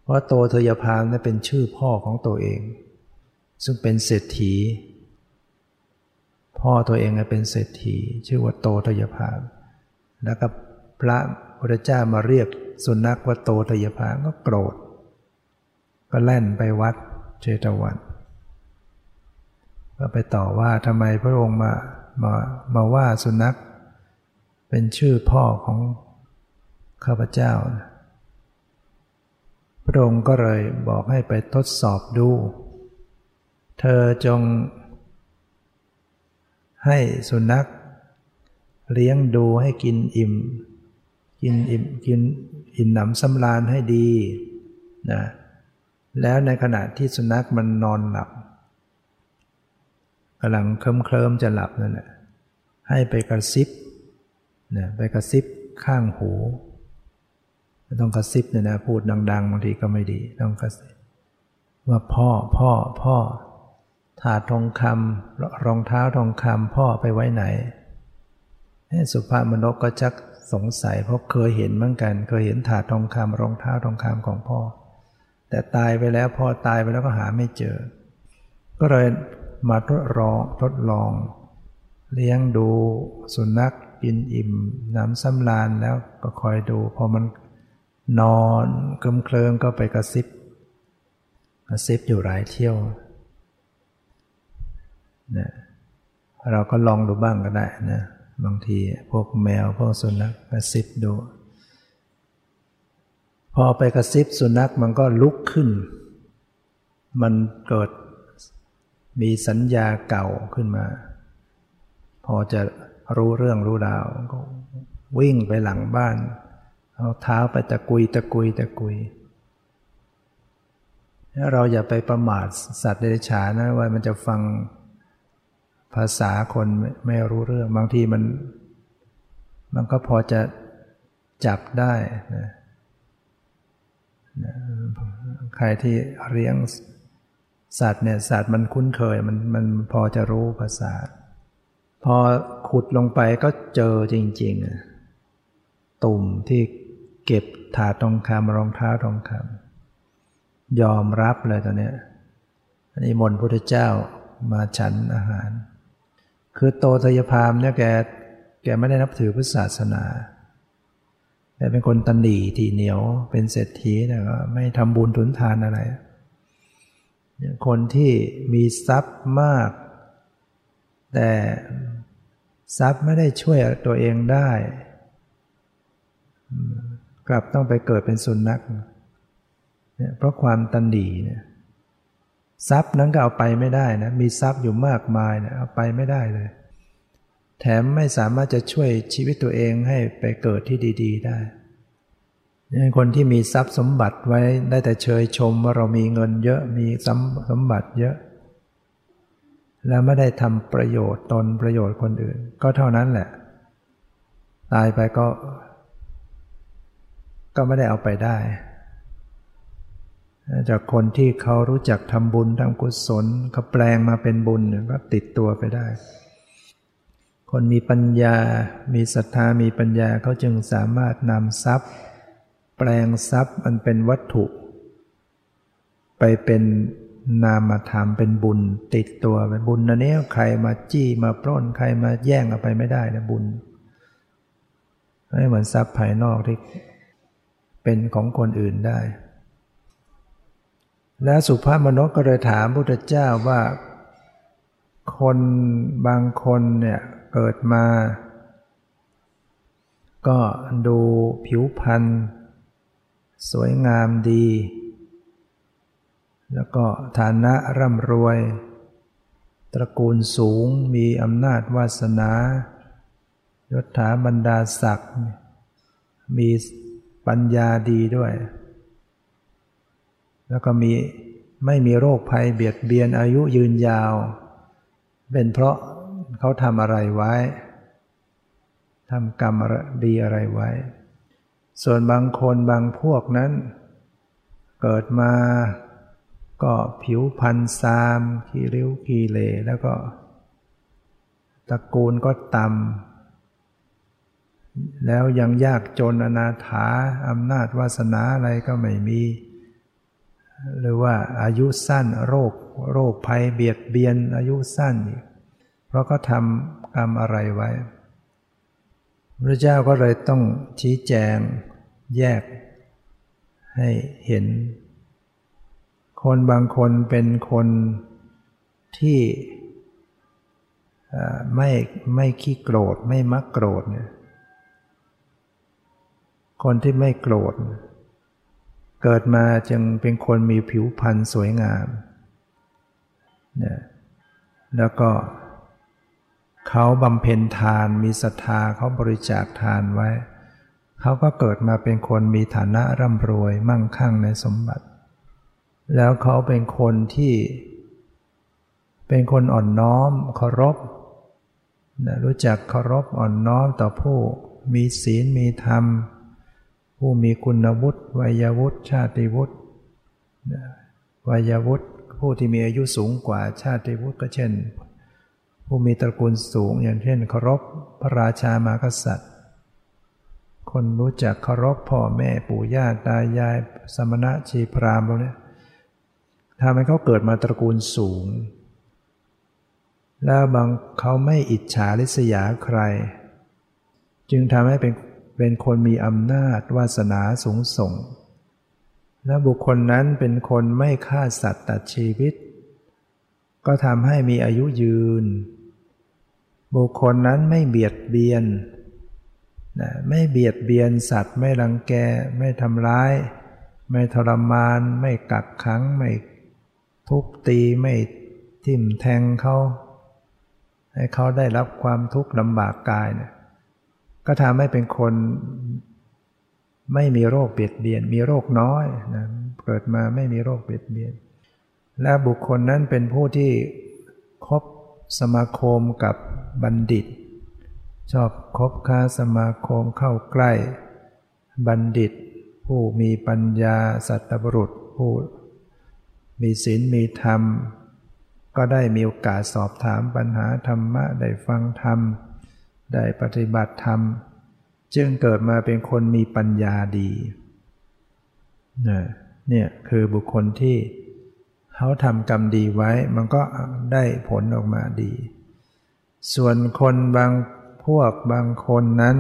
เพราะโตทยพรามนี่เป็นชื่อพ่อของตัวเอง ซึ่งเป็นเศรษฐี พ่อตัวเองเป็นเศรษฐี ชื่อว่าโตทยพรามแล้วก็พระพุทธเจ้ามาเรียกสุนัขว่าโตทยพรามก็โกรธ ก็แล่นไปวัดเชตวันก็ไปต่อว่าทำไมพระองค์มามามาว่าสุนัข เป็นชื่อพ่อของข้าพเจ้า พระองค์ก็เลยบอกให้ไปทดสอบดู เธอจง ให้สุนัข เลี้ยงดูให้กินอิ่ม กินอิ่มกินอิ่มหนำสำราญให้ดีนะแล้วในขณะที่สุนัขมันนอนหลับกำลังเคลิ้มเคลิมจะหลับนั่นแหละให้ไปกระซิบนะไปกระซิบข้างหูต้องกระซิบเนี่ยนะพูดดัง ๆบางทีก็ไม่ดี ต้องกระซิบว่าพ่อพ่อพ่อ ถาดทองคำรองเท้าทองคำพ่อไปไว้ไหนสุภาพมนกก็ชักสงสัยเพราะเคยเห็นเหมือนกัน เคยเห็นถาดทองคำรองเท้าทองคำของพ่อ แต่ตายไปแล้วพ่อตายไปแล้วก็หาไม่เจอ ก็เลยมาทดลองทดลอง เลี้ยงดูสุนัขกินอิ่มน้ำสำราญแล้วก็คอยดู พอมันนอนเคลิมเคลิมก็ไปกระซิบ กระซิบอยู่หลายเที่ยว นะเราก็ลองดูบ้างก็ได้นะบางทีพวกแมวพวกสุนัขกระซิบดู พอไปกระซิบสุนัขมันก็ลุกขึ้น มันเกิดมีสัญญาเก่าขึ้นมา พอจะรู้เรื่องรู้ราวก็วิ่งไปหลังบ้าน เอาเท้าไปตะกุยตะกุยตะกุยเราอย่าไปประมาทสัตว์เดรัจฉานนะว่ามันจะฟัง ภาษาคนไม่รู้เรื่อง บางทีมัน มันก็พอจะจับได้นะใครที่เลี้ยงสัตว์เนี่ยสัตว์มันคุ้นเคยมันมันพอจะรู้ภาษา พอขุดลงไปก็เจอจริงๆ ตุ่มที่เก็บถาทองคำรองเท้าทองคำยอมรับเลยตอนนี้อันนี้มนพุทธเจ้ามาฉันอาหาร คือโตทยพามเนี่ยแกแกไม่ได้นับถือพุทธศาสนาแกเป็นคนตันดีทีเหนียว เป็นเศรษฐีแต่ก็ไม่ทำบุญทุนทานอะไร คนที่มีทรัพย์มาก แต่ทรัพย์ไม่ได้ช่วยตัวเองได้ กลับต้องไปเกิดเป็นสุนัขเนี่ยเพราะความตันดีเนี่ย ทรัพย์นั้นก็เอาไปไม่ได้นะ มีทรัพย์อยู่มากมายเนี่ยเอาไปไม่ได้เลย แถมไม่สามารถจะช่วยชีวิตตัวเองให้ไปเกิดที่ดี ๆ ได้คนที่มีทรัพย์สมบัติไว้ได้แต่เชยชมว่าเรามีเงินเยอะมีสมบัติเยอะ แล้วไม่ได้ทำประโยชน์ตนประโยชน์คนอื่น ก็เท่านั้นแหละ ตายไปก็ ก็ไม่ได้เอาไปได้ จากคนที่เขารู้จักทำบุญทำกุศลเขาแปลงมาเป็นบุญก็ติดตัวไปได้ คนมีปัญญา มีศรัทธา มีปัญญาเขาจึงสามารถนำทรัพย์ แปลงทรัพย์มันเป็นวัตถุ ไปเป็นนามธรรมเป็นบุญ ติดตัวเป็นบุญนะเนี้ยใครมาจี้มาปล้นใครมาแย่งเอาไปไม่ได้นะบุญไม่เหมือนทรัพย์ภายนอกที่เป็นของคนอื่นได้ แล้วสุภาพมนุษย์ก็เลยถามพุทธเจ้าว่า คนบางคนเนี่ยเกิดมา ก็ดูผิวพรรณสวยงามดี แล้วก็ฐานะร่ำรวย ตระกูลสูงมีอำนาจวาสนายศถาบรรดาศักดิ์มีปัญญาดีด้วย แล้วก็มีไม่มีโรคภัยเบียดเบียนอายุยืนยาว เป็นเพราะเขาทำอะไรไว้ทำกรรมดีอะไรไว้ ส่วนบางคนบางพวกนั้น เกิดมาก็ผิวพันธ์ซามขี้ริ้วขี้เลแล้วก็ตระกูลก็ต่ำแล้วยังยากจนอนาถาอำนาจวาสนาอะไรก็ไม่มี หรือว่าอายุสั้นโรค โรคภัยเบียดเบียนอายุสั้นเพราะก็ทำกรรมอะไรไว้พระเจ้าก็เลยต้องชี้แจงแยกให้เห็น คนบางคนเป็นคนที่ไม่ไม่ขี้โกรธไม่มักโกรธเนี่ยคนที่ไม่โกรธเเกิดมาจึงเป็นคนมีผิวพรรณสวยงามนี่ยแล้วก็เขาบำเพ็ญทานมีศรัทธาเขาบริจาคทานไว้ เขาก็เกิดมาเป็นคนมีฐานะร่ำรวยมั่งคั่งในสมบัติ แล้วเขาเป็นคนที่ เป็นคนอ่อนน้อมเคารพนะรู้จักเคารพอ่อนน้อมต่อผู้ มีศีลมีธรรม ผู้มีคุณวุฒิวัยวุฒิชาติวุฒิวัยวุฒิผู้ที่มีอายุสูงกว่าชาติวุฒิก็เช่น ผู้มีตระกูลสูงอย่างเช่นเคารพพระราชามากษัตริย์ คนรู้จักเคารพพ่อแม่ปู่ย่าตายายสมณะชีพรามพวกนี้ทำให้เขาเกิดมาตระกูลสูง แล้วบางเขาไม่อิจฉาริษยาใคร จึงทำให้เป็น เป็นคนมีอำนาจวาสนาสูงส่ง และบุคคลนั้นเป็นคนไม่ฆ่าสัตว์ตัดชีวิต ก็ทำให้มีอายุยืน บุคคลนั้นไม่เบียดเบียนนะไม่เบียดเบียนสัตว์ไม่รังแกไม่ทำร้าย ไม่ทรมาน ไม่กักขังไม่ทุบตีไม่ทิ่มแทงเขา ให้เขาได้รับความทุกข์ลำบากกายเนี่ย ก็ทำให้เป็นคนไม่มีโรคเบียดเบียน มีโรคน้อยนะเกิดมาไม่มีโรคเบียดเบียน และบุคคลนั้นเป็นผู้ที่คบสมาคมกับบัณฑิต ชอบคบค้าสมาคมเข้าใกล้ บัณฑิต ผู้มีปัญญาสัตบุรุษผู้มีศีลมีธรรม ก็ได้มีโอกาสสอบถามปัญหาธรรมะได้ฟังธรรม ได้ปฏิบัติธรรม จึงเกิดมาเป็นคนมีปัญญาดีเนี่ยคือบุคคลที่เขาทำกรรมดีไว้ มันก็ได้ผลออกมาดี ส่วนคนบางพวกบางคนนั้น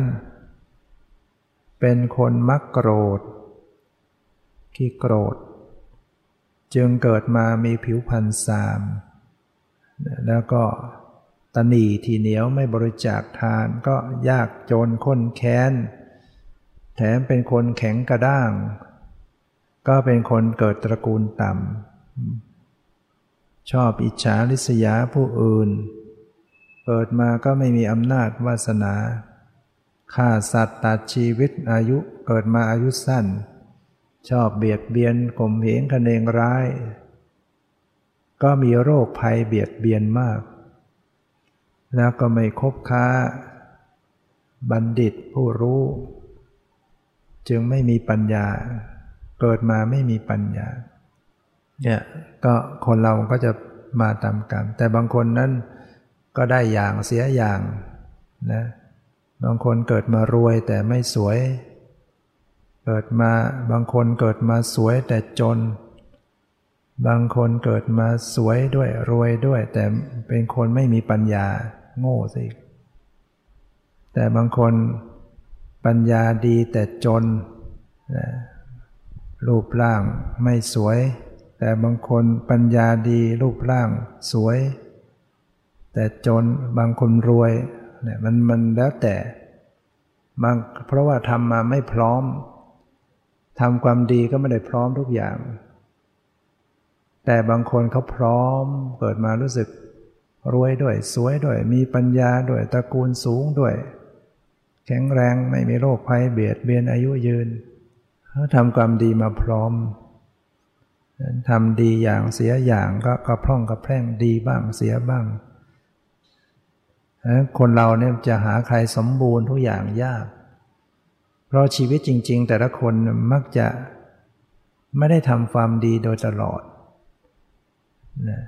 เป็นคนมักโกรธขี้โกรธ จึงเกิดมามีผิวพรรณสาม แล้วก็ ตนีทีเหนียวไม่บริจาคทานก็ยากจนค้นแค้น แถมเป็นคนแข็งกระด้าง ก็เป็นคนเกิดตระกูลต่ำ ชอบอิจฉาริษยาผู้อื่น เกิดมาก็ไม่มีอำนาจวาสนาฆ่าสัตว์ตัดชีวิตอายุเกิดมาอายุสั้น ชอบเบียดเบียนข่มเหงคเนงร้าย ก็มีโรคภัยเบียดเบียนมาก แล้วก็ไม่คบค้า บัณฑิตผู้รู้ จึงไม่มีปัญญา เกิดมาไม่มีปัญญาเนี่ยก็คนเราก็จะมาตามกรรม แต่บางคนนั้นก็ได้อย่างเสียอย่างนะบางคนเกิดมารวยแต่ไม่สวย เกิดมาบางคนเกิดมาสวยแต่จน บางคนเกิดมาสวยด้วยรวยด้วย แต่เป็นคนไม่มีปัญญา โง่สิแต่บางคนปัญญาดีแต่จนรูปร่างไม่สวย แต่บางคนปัญญาดีรูปร่างสวย แต่จนบางคนรวยเนี่ยมันมันแล้วแต่บางเพราะว่าทำมาไม่พร้อมทำความดีก็ไม่ได้พร้อมทุกอย่าง แต่บางคนเขาพร้อมเกิดมารู้สึก รวยด้วยสวยด้วยมีปัญญาด้วยตระกูลสูงด้วย แข็งแรงไม่มีโรคภัยเบียดเบียนอายุยืนเขาทำความดีมาพร้อมทำดีอย่างเสียอย่างก็กระพร่องกระแพร่งดีบ้างเสียบ้าง คนเราเนี่ยจะหาใครสมบูรณ์ทุกอย่างยาก เพราะชีวิตจริง ๆ แต่ละคนมักจะไม่ได้ทำความดีโดยตลอดนะ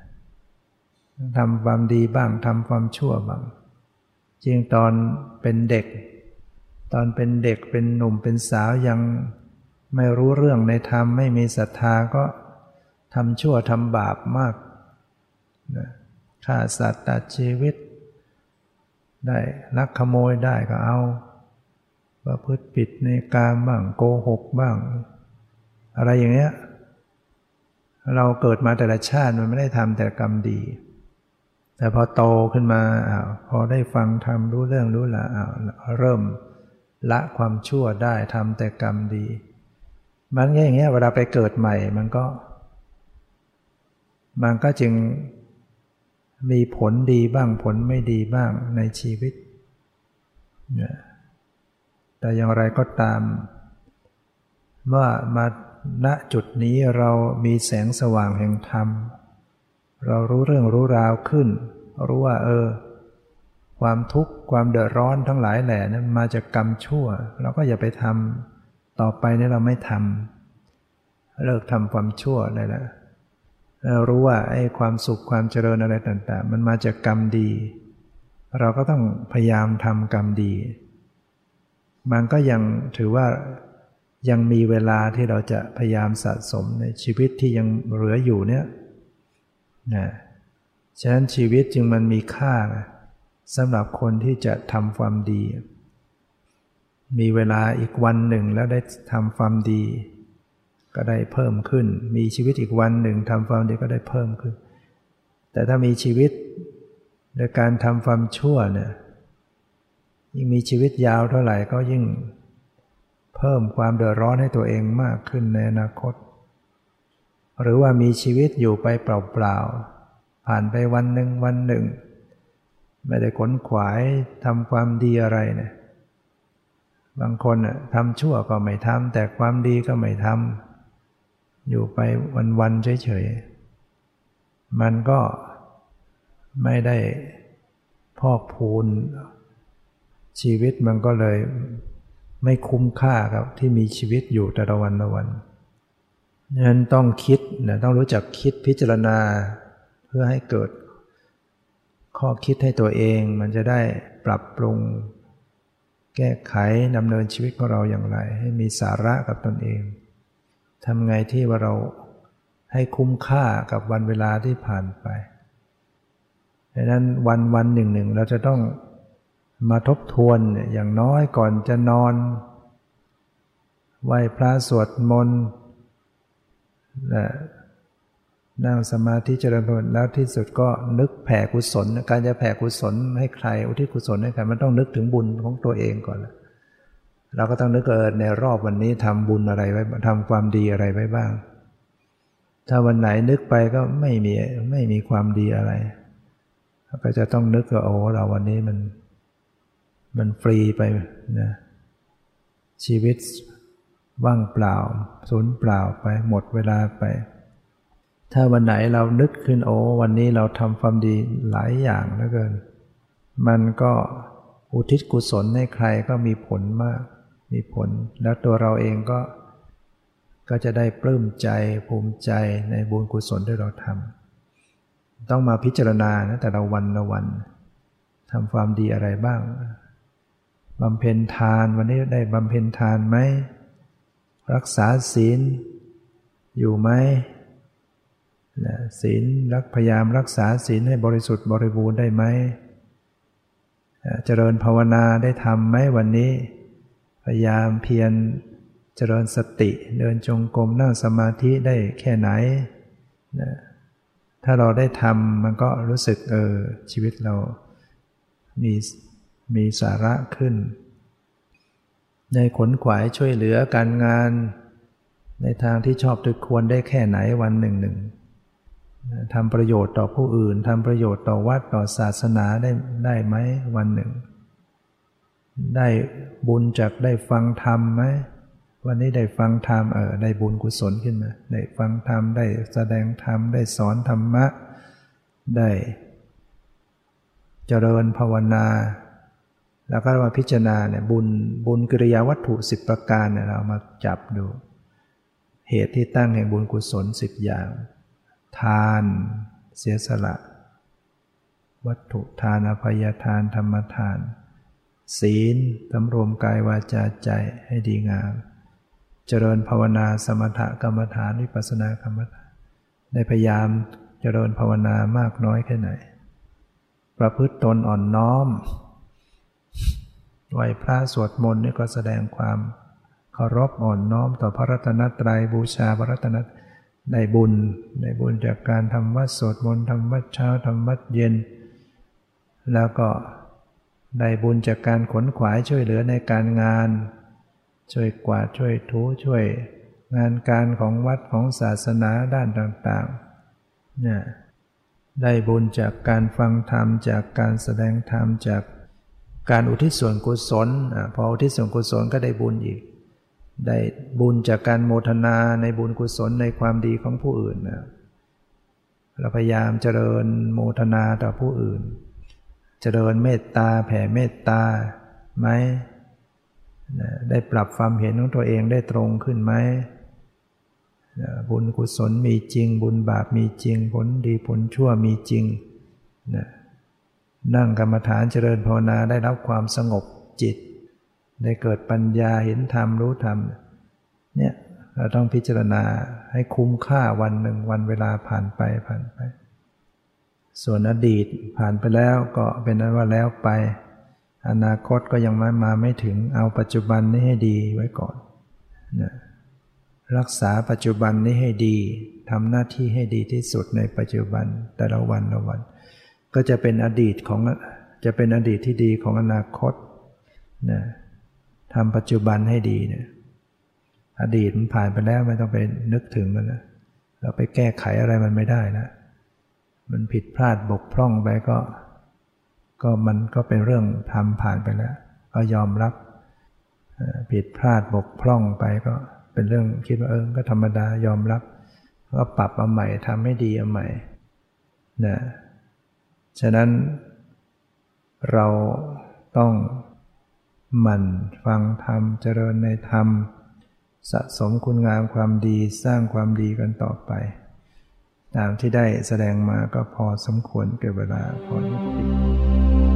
ทำความดีบ้างทำความชั่วบ้างจริงตอนเป็นเด็ก ตอนเป็นเด็กเป็นหนุ่มเป็นสาวยังไม่รู้เรื่องในธรรมไม่มีศรัทธาก็ทำชั่วทำบาปมากฆ่าสัตว์ตัดชีวิต ได้ลักขโมยได้ก็เอาประพฤติผิดในการบ้างโกหกบ้าง อะไรอย่างเงี้ย เราเกิดมาแต่ละชาติมันไม่ได้ทำแต่กรรมดี แต่พอโตขึ้นมาอาพอได้ฟังทำรู้เรื่องรู้ละอาเริ่มละความชั่วได้ทำแต่กรรมดี มันอย่างเงี้ยเวลาไปเกิดใหม่มันก็ มันก็จึงมีผลดีบ้างผลไม่ดีบ้างในชีวิต แต่อย่างไรก็ตาม ว่ามาณจุดนี้เรามีแสงสว่างแห่งธรรม เรารู้เรื่องรู้ราวขึ้น รู้ว่าเออ ความทุกข์ความเดือดร้อนทั้งหลายแหล่นั้นมาจากกรรมชั่ว เราก็อย่าไปทำต่อไปนี่เราไม่ทำเลิกทำความชั่วได้แล้วเรารู้ว่าไอ้ความสุขความเจริญอะไรต่างๆ มันมาจากกรรมดี เราก็ต้องพยายามทำกรรมดี มันก็ยังถือว่ายังมีเวลาที่เราจะพยายามสะสมในชีวิตที่ยังเหลืออยู่เนี่ย นะฉะนั้นชีวิตจึงมันมีค่าสำหรับคนที่จะทำความดี มีเวลาอีกวันหนึ่งแล้วได้ทำความดี ก็ได้เพิ่มขึ้น มีชีวิตอีกวันหนึ่งทำความดีก็ได้เพิ่มขึ้น แต่ถ้ามีชีวิตโดยการทำความชั่วเนี่ยยิ่งมีชีวิตยาวเท่าไหร่ก็ยิ่งเพิ่มความเดือดร้อนให้ตัวเองมากขึ้นในอนาคต หรือว่ามีชีวิตอยู่ไปเปล่าๆ ผ่านไปวันหนึ่งวันหนึ่ง ไม่ได้ขนขวายทำความดีอะไรเนี่ยบางคนทำชั่วก็ไม่ทำแต่ความดีก็ไม่ทำอยู่ไปวันๆเฉยๆ มันก็ไม่ได้พอกพูน ชีวิตมันก็เลยไม่คุ้มค่าครับที่มีชีวิตอยู่แต่ละวันละวันนั้ นั้นต้องคิดนะต้องรู้จักคิดพิจารณา เพื่อให้เกิด ข้อคิดให้ตัวเอง มันจะได้ปรับปรุง แก้ไขดำเนินชีวิตของเราอย่างไร ให้มีสาระกับตนเองทำไงที่ว่าเราให้คุ้มค่ากับวันเวลาที่ผ่านไปดังนั้นวันวันหนึ่งหนึ่งเราจะต้องมาทบทวนอย่างน้อยก่อนจะนอน ไหว้พระสวดมนต์ นั่งสมาธิเจริญภาวนาแล้วที่สุดก็นึกแผ่กุศล การจะแผ่กุศลให้ใคร อุทิศกุศลให้ใครมันต้องนึกถึงบุญของตัวเองก่อนเราก็ต้องนึกเออในรอบวันนี้ทำบุญอะไรไว้ทำความดีอะไรไว้บ้าง ถ้าวันไหนนึกไปก็ไม่มีไม่มีความดีอะไรก็จะต้องนึกว่าโอ้เราวันนี้มัน มันฟรีไปนะชีวิต ว่างเปล่าสูญเปล่าไปหมดเวลาไป ถ้าวันไหนเรานึกขึ้นโอ้วันนี้เราทำความดีหลายอย่างเหลือเกิน มันก็อุทิศกุศลให้ใครก็มีผลมาก มีผล แล้วตัวเราเองก็ ก็จะได้ปลื้มใจภูมิใจในบุญกุศลที่เราทำต้องมาพิจารณานะแต่ละวันละวันทำความดีอะไรบ้างบำเพ็ญทานวันนี้ได้บำเพ็ญทานไหม รักษาศีลอยู่ไหมศีลรักพยายามรักษาศีลให้บริสุทธิ์บริบูรณ์ได้ไหมเจริญภาวนาได้ทำไหมวันนี้ พยายามเพียรเจริญสติเดินจงกรมนั่งสมาธิได้แค่ไหนนะถ้าเราได้ทำมันก็รู้สึกเออชีวิตเรามีมีสาระขึ้น ในขนขวายช่วยเหลือการงาน ในทางที่ชอบตึกควรได้แค่ไหนวันหนึ่งหนึ่งทำประโยชน์ต่อผู้อื่นทำประโยชน์ต่อวัดต่อศาสนาได้ได้ไหมวันหนึ่ง ได้บุญจากได้ฟังธรรมไหมวันนี้ได้ฟังธรรมเออได้บุญกุศลขึ้นมา ได้ฟังธรรมได้แสดงธรรมได้สอนธรรมะ ได้ เจริญภาวนา แล้วก็มาพิจารณาเนี่ยบุญบุญกิริยาวัตถุสิบประการเนี่ยเรามาจับดู เหตุที่ตั้งแห่งบุญกุศลสิบอย่าง ทาน เสียสละ วัตถุทานอภัยทานธรรมทาน ศีลสำรวมกายวาจาใจให้ดีงาม เจริญภาวนาสมถกรรมฐานวิปัสสนากรรมฐานได้พยายามเจริญภาวนามากน้อยแค่ไหน ประพฤติตนอ่อนน้อม ไหวพระสวดมนต์นี่ก็แสดงความเคารพอ่อนน้อมต่อพระรัตนตรัยบูชาพระรัตนได้บุญได้บุญจากการทำวัดสวดมนต์ทำวัดเช้าทำวัดเย็น แล้วก็ได้บุญจากการขนขวายช่วยเหลือในการงาน ช่วยกวาดช่วยถูช่วย งานการของวัดของศาสนาด้านต่างๆเนี่ยได้บุญจากการฟังธรรมจากการแสดงธรรมจาก การอุทิศส่วนกุศลพออุทิศส่วนกุศลก็ได้บุญอีก ได้บุญจากการโมทนาในบุญกุศลในความดีของผู้อื่นนะเราพยายามเจริญโมทนาต่อผู้อื่น เจริญเมตตาแผ่เมตตาไหมได้ปรับความเห็นของตัวเองได้ตรงขึ้นไหมบุญกุศลมีจริง บุญบาปมีจริง ผลดีผลชั่วมีจริงนั่ นั่งกรรมฐานเจริญภาวนาได้รับความสงบจิต ได้เกิดปัญญาเห็นธรรมรู้ธรรมเนี่ยเราต้องพิจารณาให้คุ้มค่าวันหนึ่งวันเวลาผ่านไปผ่านไป ส่วนอดีตผ่านไปแล้วก็เป็นนั้นว่าแล้วไป อนาคตก็ยังมามาไม่ถึงเอาปัจจุบันนี้ให้ดีไว้ก่อนนะรักษาปัจจุบันนี้ให้ดีทำหน้าที่ให้ดีที่สุดในปัจจุบันแต่ละวันละวัน ก็จะเป็นอดีตของจะเป็นอดีตที่ดีของอนาคตนะทำปัจจุบันให้ดีเนี่ยอดีตมันผ่านไปแล้วไม่ต้องไปนึกถึงมันนะเราไปแก้ไขอะไรมันไม่ได้นะมันผิดพลาดบกพร่องไปก็ ก็มันก็เป็นเรื่องทำผ่านไปแล้วก็ยอมรับผิดพลาดบกพร่องไปก็เป็นเรื่องคิดว่าเออก็ธรรมดายอมรับ ก็ปรับเอาใหม่ทำให้ดีเอาใหม่นะ ฉะนั้นเราต้องหมั่นฟังธรรมเจริญในธรรม สะสมคุณงามความดีสร้างความดีกันต่อไป ตามที่ได้แสดงมาก็พอสมควรเกิดเวลาพอที่